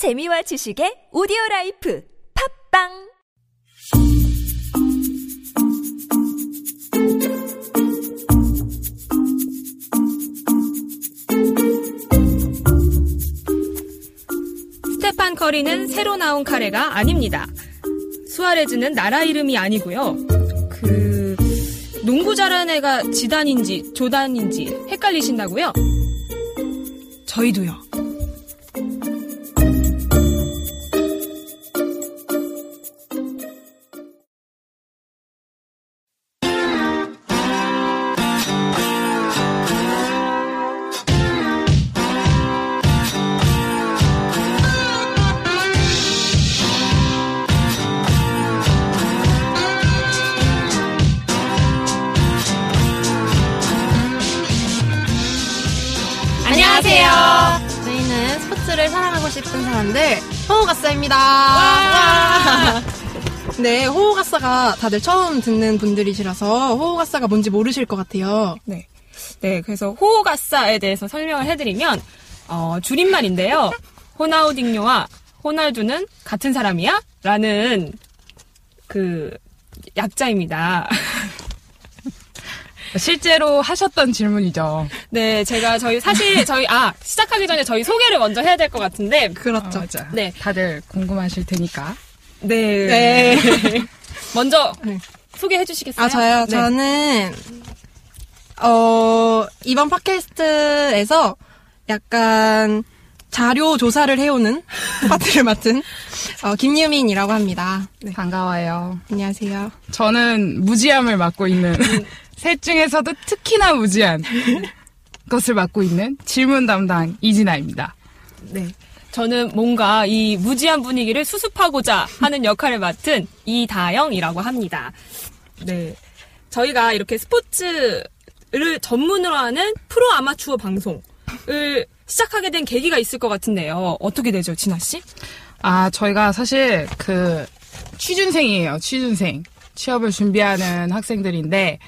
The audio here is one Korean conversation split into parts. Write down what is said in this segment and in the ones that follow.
재미와 지식의 오디오 라이프 팟빵 스테판 커리는 새로 나온 카레가 아닙니다. 수아레즈는 나라 이름이 아니고요. 그 농구 잘하는 애가 지단인지 조단인지 헷갈리신다고요? 저희도요. 스포츠를 사랑하고 싶은 사람들 호호가사입니다. 와! 네, 호호가사가 다들 처음 듣는 분들이시라서 호호가사가 뭔지 모르실 것 같아요. 네. 네, 그래서 호가사에 대해서 설명을 해드리면, 어, 줄임말인데요. 호나우딩요와 호날두는 같은 사람이야? 라는, 그, 약자입니다. 실제로 하셨던 질문이죠. 네, 제가 저희, 사실 저희, 아, 시작하기 전에 저희 소개를 먼저 해야 될 것 같은데, 그렇죠. 어, 맞아. 네. 다들 궁금하실 테니까. 네. 네. 먼저 네. 소개해 주시겠어요? 아, 저요? 네. 저는, 어, 이번 팟캐스트에서 약간 자료 조사를 해오는 파트를 맡은 어, 김유민이라고 합니다. 네. 반가워요. 안녕하세요. 저는 무지함을 맡고 있는 셋 중에서도 특히나 무지한 것을 맡고 있는 질문 담당 이진아입니다. 네. 저는 뭔가 이 무지한 분위기를 수습하고자 하는 역할을 맡은 이다영이라고 합니다. 네. 저희가 이렇게 스포츠를 전문으로 하는 프로 아마추어 방송을 시작하게 된 계기가 있을 것 같은데요. 어떻게 되죠, 진아 씨? 아, 저희가 사실 그 취준생이에요. 취준생. 취업을 준비하는 학생들인데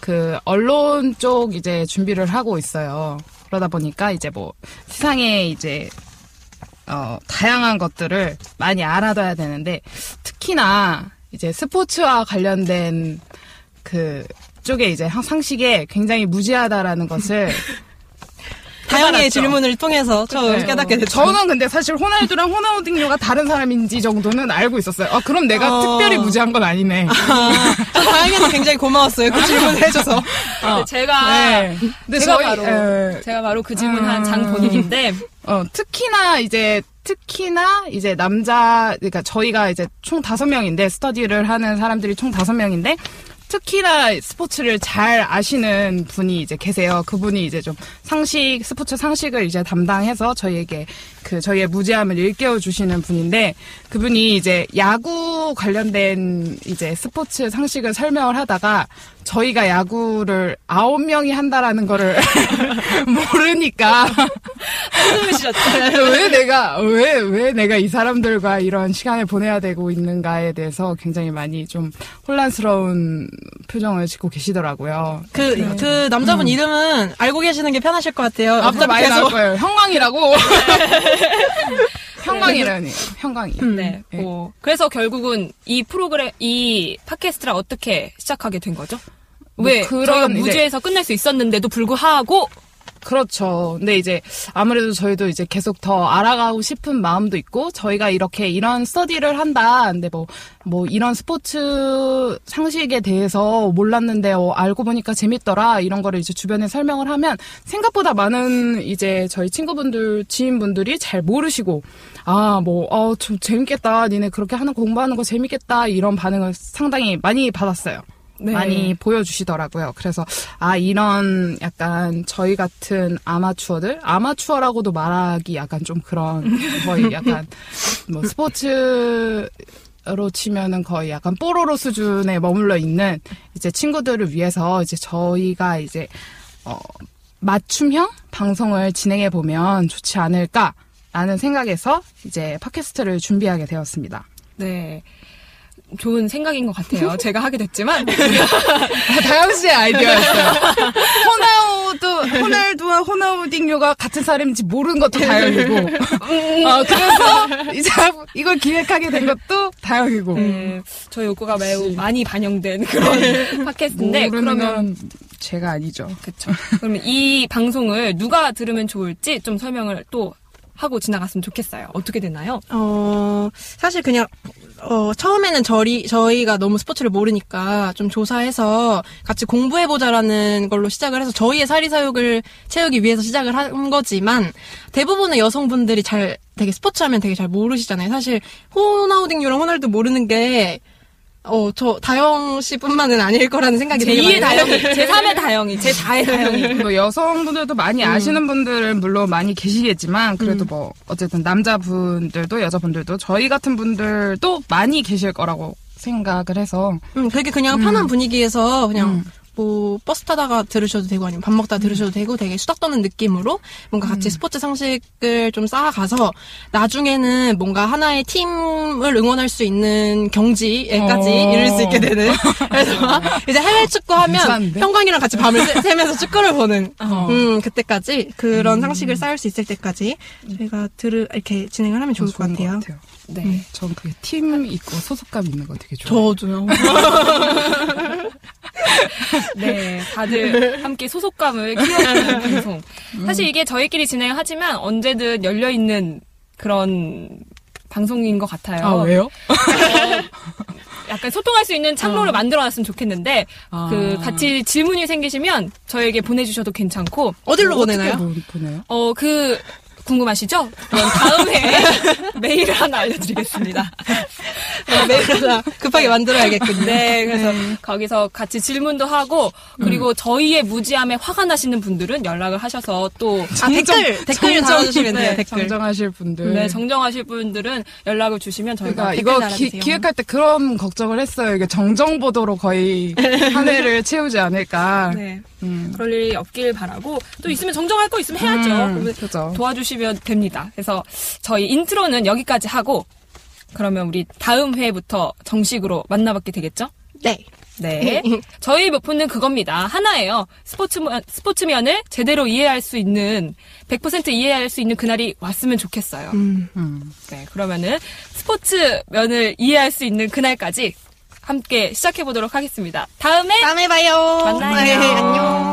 그 언론 쪽 이제 준비를 하고 있어요. 그러다 보니까 이제 뭐 세상에 이제 어 다양한 것들을 많이 알아둬야 되는데 특히나 이제 스포츠와 관련된 그 쪽에 이제 상식에 굉장히 무지하다라는 것을 다영의 깨달았죠. 질문을 통해서 처음 네. 깨닫게 됐죠. 저는 근데 사실 호날두랑 호나우딩요가 다른 사람인지 정도는 알고 있었어요. 아, 그럼 내가 어. 특별히 무지한 건 아니네. 아, 다영이한테 굉장히 고마웠어요. 그 질문을 해줘서. 어. 제가 네. 근데 제가 저희, 바로 에, 제가 바로 그 질문한 음. 장본인인데 어, 특히나 이제 특히나 이제 남자 그러니까 저희가 이제 총 다섯 명인데 스터디를 하는 사람들이 총 다섯 명인데 특히나 스포츠를 잘 아시는 분이 이제 계세요. 그분이 이제 좀 상식 스포츠 상식을 이제 담당해서 저희에게 그 저희의 무지함을 일깨워 주시는 분인데 그분이 이제 야구 관련된 이제 스포츠 상식을 설명을 하다가 저희가 야구를 아홉 명이 한다라는 거를 모르니까. 왜 내가 왜 왜 내가 이 사람들과 이런 시간을 보내야 되고 있는가에 대해서 굉장히 많이 좀 혼란스러운 표정을 짓고 계시더라고요. 그, 그 남자분 이름은 알고 계시는 게 편하실 것 같아요. 앞으로 많이 계속 나올 거예요. 형광이라고. 형광이라니. 형광이. 네. 네. 뭐 그래서 결국은 이 프로그램 이 팟캐스트를 어떻게 시작하게 된 거죠? 왜 뭐 그런 저희가 이제- 끝낼 수 있었는데도 불구하고 그렇죠. 근데 이제 아무래도 저희도 이제 계속 더 알아가고 싶은 마음도 있고 저희가 이렇게 이런 스터디를 한다. 근데 뭐, 뭐 이런 스포츠 상식에 대해서 몰랐는데 어, 알고 보니까 재밌더라. 이런 거를 이제 주변에 설명을 하면 생각보다 많은 이제 저희 친구분들, 지인분들이 잘 모르시고 아, 뭐, 어, 좀 재밌겠다. 니네 그렇게 하는 거 공부하는 거 재밌겠다. 이런 반응을 상당히 많이 받았어요. 네. 많이 보여주시더라고요. 그래서 아 이런 약간 저희 같은 아마추어들 아마추어라고도 말하기 약간 좀 그런 거의 약간 뭐 스포츠 로 치면은 거의 약간 뽀로로 수준에 머물러 있는 이제 친구들을 위해서 이제 저희가 이제 어 맞춤형 방송을 진행해 보면 좋지 않을까라는 생각에서 이제 팟캐스트를 준비하게 되었습니다. 네. 좋은 생각인 것 같아요. 제가 하게 됐지만. 다영 씨의 아이디어였어요. 호나우도, 호날두와 호나우딩요가 같은 사람인지 모르는 것도 다영이고. 어, 그래서 이제 이걸 기획하게 된 것도 다영이고. 네, 저희 욕구가 매우 많이 반영된 그런 팟캐스트인데, 그러면, 제가 아니죠. 그쵸. 그러면 이 방송을 누가 들으면 좋을지 좀 설명을 또 하고 지나갔으면 좋겠어요. 어떻게 되나요? 어, 사실 그냥, 어, 처음에는 저리, 저희가 너무 스포츠를 모르니까 좀 조사해서 같이 공부해보자라는 걸로 시작을 해서 저희의 사리사욕을 채우기 위해서 시작을 한 거지만 대부분의 여성분들이 잘, 되게 스포츠 하면 되게 잘 모르시잖아요. 사실 호나우딩유랑 호날두 모르는 게, 어, 저, 다영 씨뿐만은 아닐 거라는 생각이 되게 제2의 많이 다영이, 들어요. 제3의 다영이, 제4의 다영이. 뭐 여성분들도 많이 아시는 분들은 물론 많이 계시겠지만 그래도 뭐 어쨌든 남자분들도 여자분들도 저희 같은 분들도 많이 계실 거라고 생각을 해서 음, 되게 그냥 편한 분위기에서 그냥 뭐 버스 타다가 들으셔도 되고 아니면 밥 먹다가 들으셔도 되고 되게 수다 떠는 느낌으로 뭔가 같이 스포츠 상식을 좀 쌓아가서 나중에는 뭔가 하나의 팀을 응원할 수 있는 경지에까지 어. 이룰 수 있게 되는 그래서 이제 해외 축구 하면 괜찮은데? 형광이랑 같이 밤을 새- 새면서 축구를 보는 어. 음 그때까지 그런 상식을 쌓을 수 있을 때까지 저희가 들을 이렇게 진행을 하면 좋을 것 좋은 같아요. 네. 전 그게 팀 있고 소속감 있는 거 되게 좋아요. 저도요. 네, 다들 함께 소속감을 키워주는 방송. 사실 이게 저희끼리 진행하지만 언제든 열려 있는 그런 방송인 것 같아요. 아 왜요? 약간 소통할 수 있는 창로를 만들어놨으면 좋겠는데, 아. 그, 같이 질문이 생기시면 저에게 보내주셔도 괜찮고, 어디로 보내나요? 보- 보내요? 어, 그, 궁금하시죠? 그럼 다음에 메일을 하나 알려드리겠습니다. 네, 메일 급하게 만들어야겠군요. 네, 그래서 거기서 같이 질문도 하고, 그리고 저희의 무지함에 화가 나시는 분들은 연락을 하셔서 또, 아, 댓글, 댓글 달아주시면 돼요, 네, 댓글. 정정하실 분들. 네, 정정하실 분들은 연락을 주시면 저희가 그러니까 댓글 이거 기. 기획할 때 그런 걱정을 했어요. 이게 정정 보도로 거의 한 해를 채우지 않을까. 네, 음. 그럴 일이 없길 바라고, 또 있으면 정정할 거 있으면 해야죠. 음. 도와주시면 됩니다. 그래서 저희 인트로는 여기까지 하고, 그러면 우리 다음 회부터 정식으로 만나뵙게 되겠죠? 네. 네. 저희 목표는 그겁니다. 하나예요. 스포츠면, 스포츠면을 제대로 이해할 수 있는, 100% 이해할 수 있는 그날이 왔으면 좋겠어요. 음. 음. 네. 그러면은 스포츠면을 이해할 수 있는 그날까지 함께 시작해보도록 하겠습니다. 다음에 다음에 봐요. 만나요. 네, 안녕.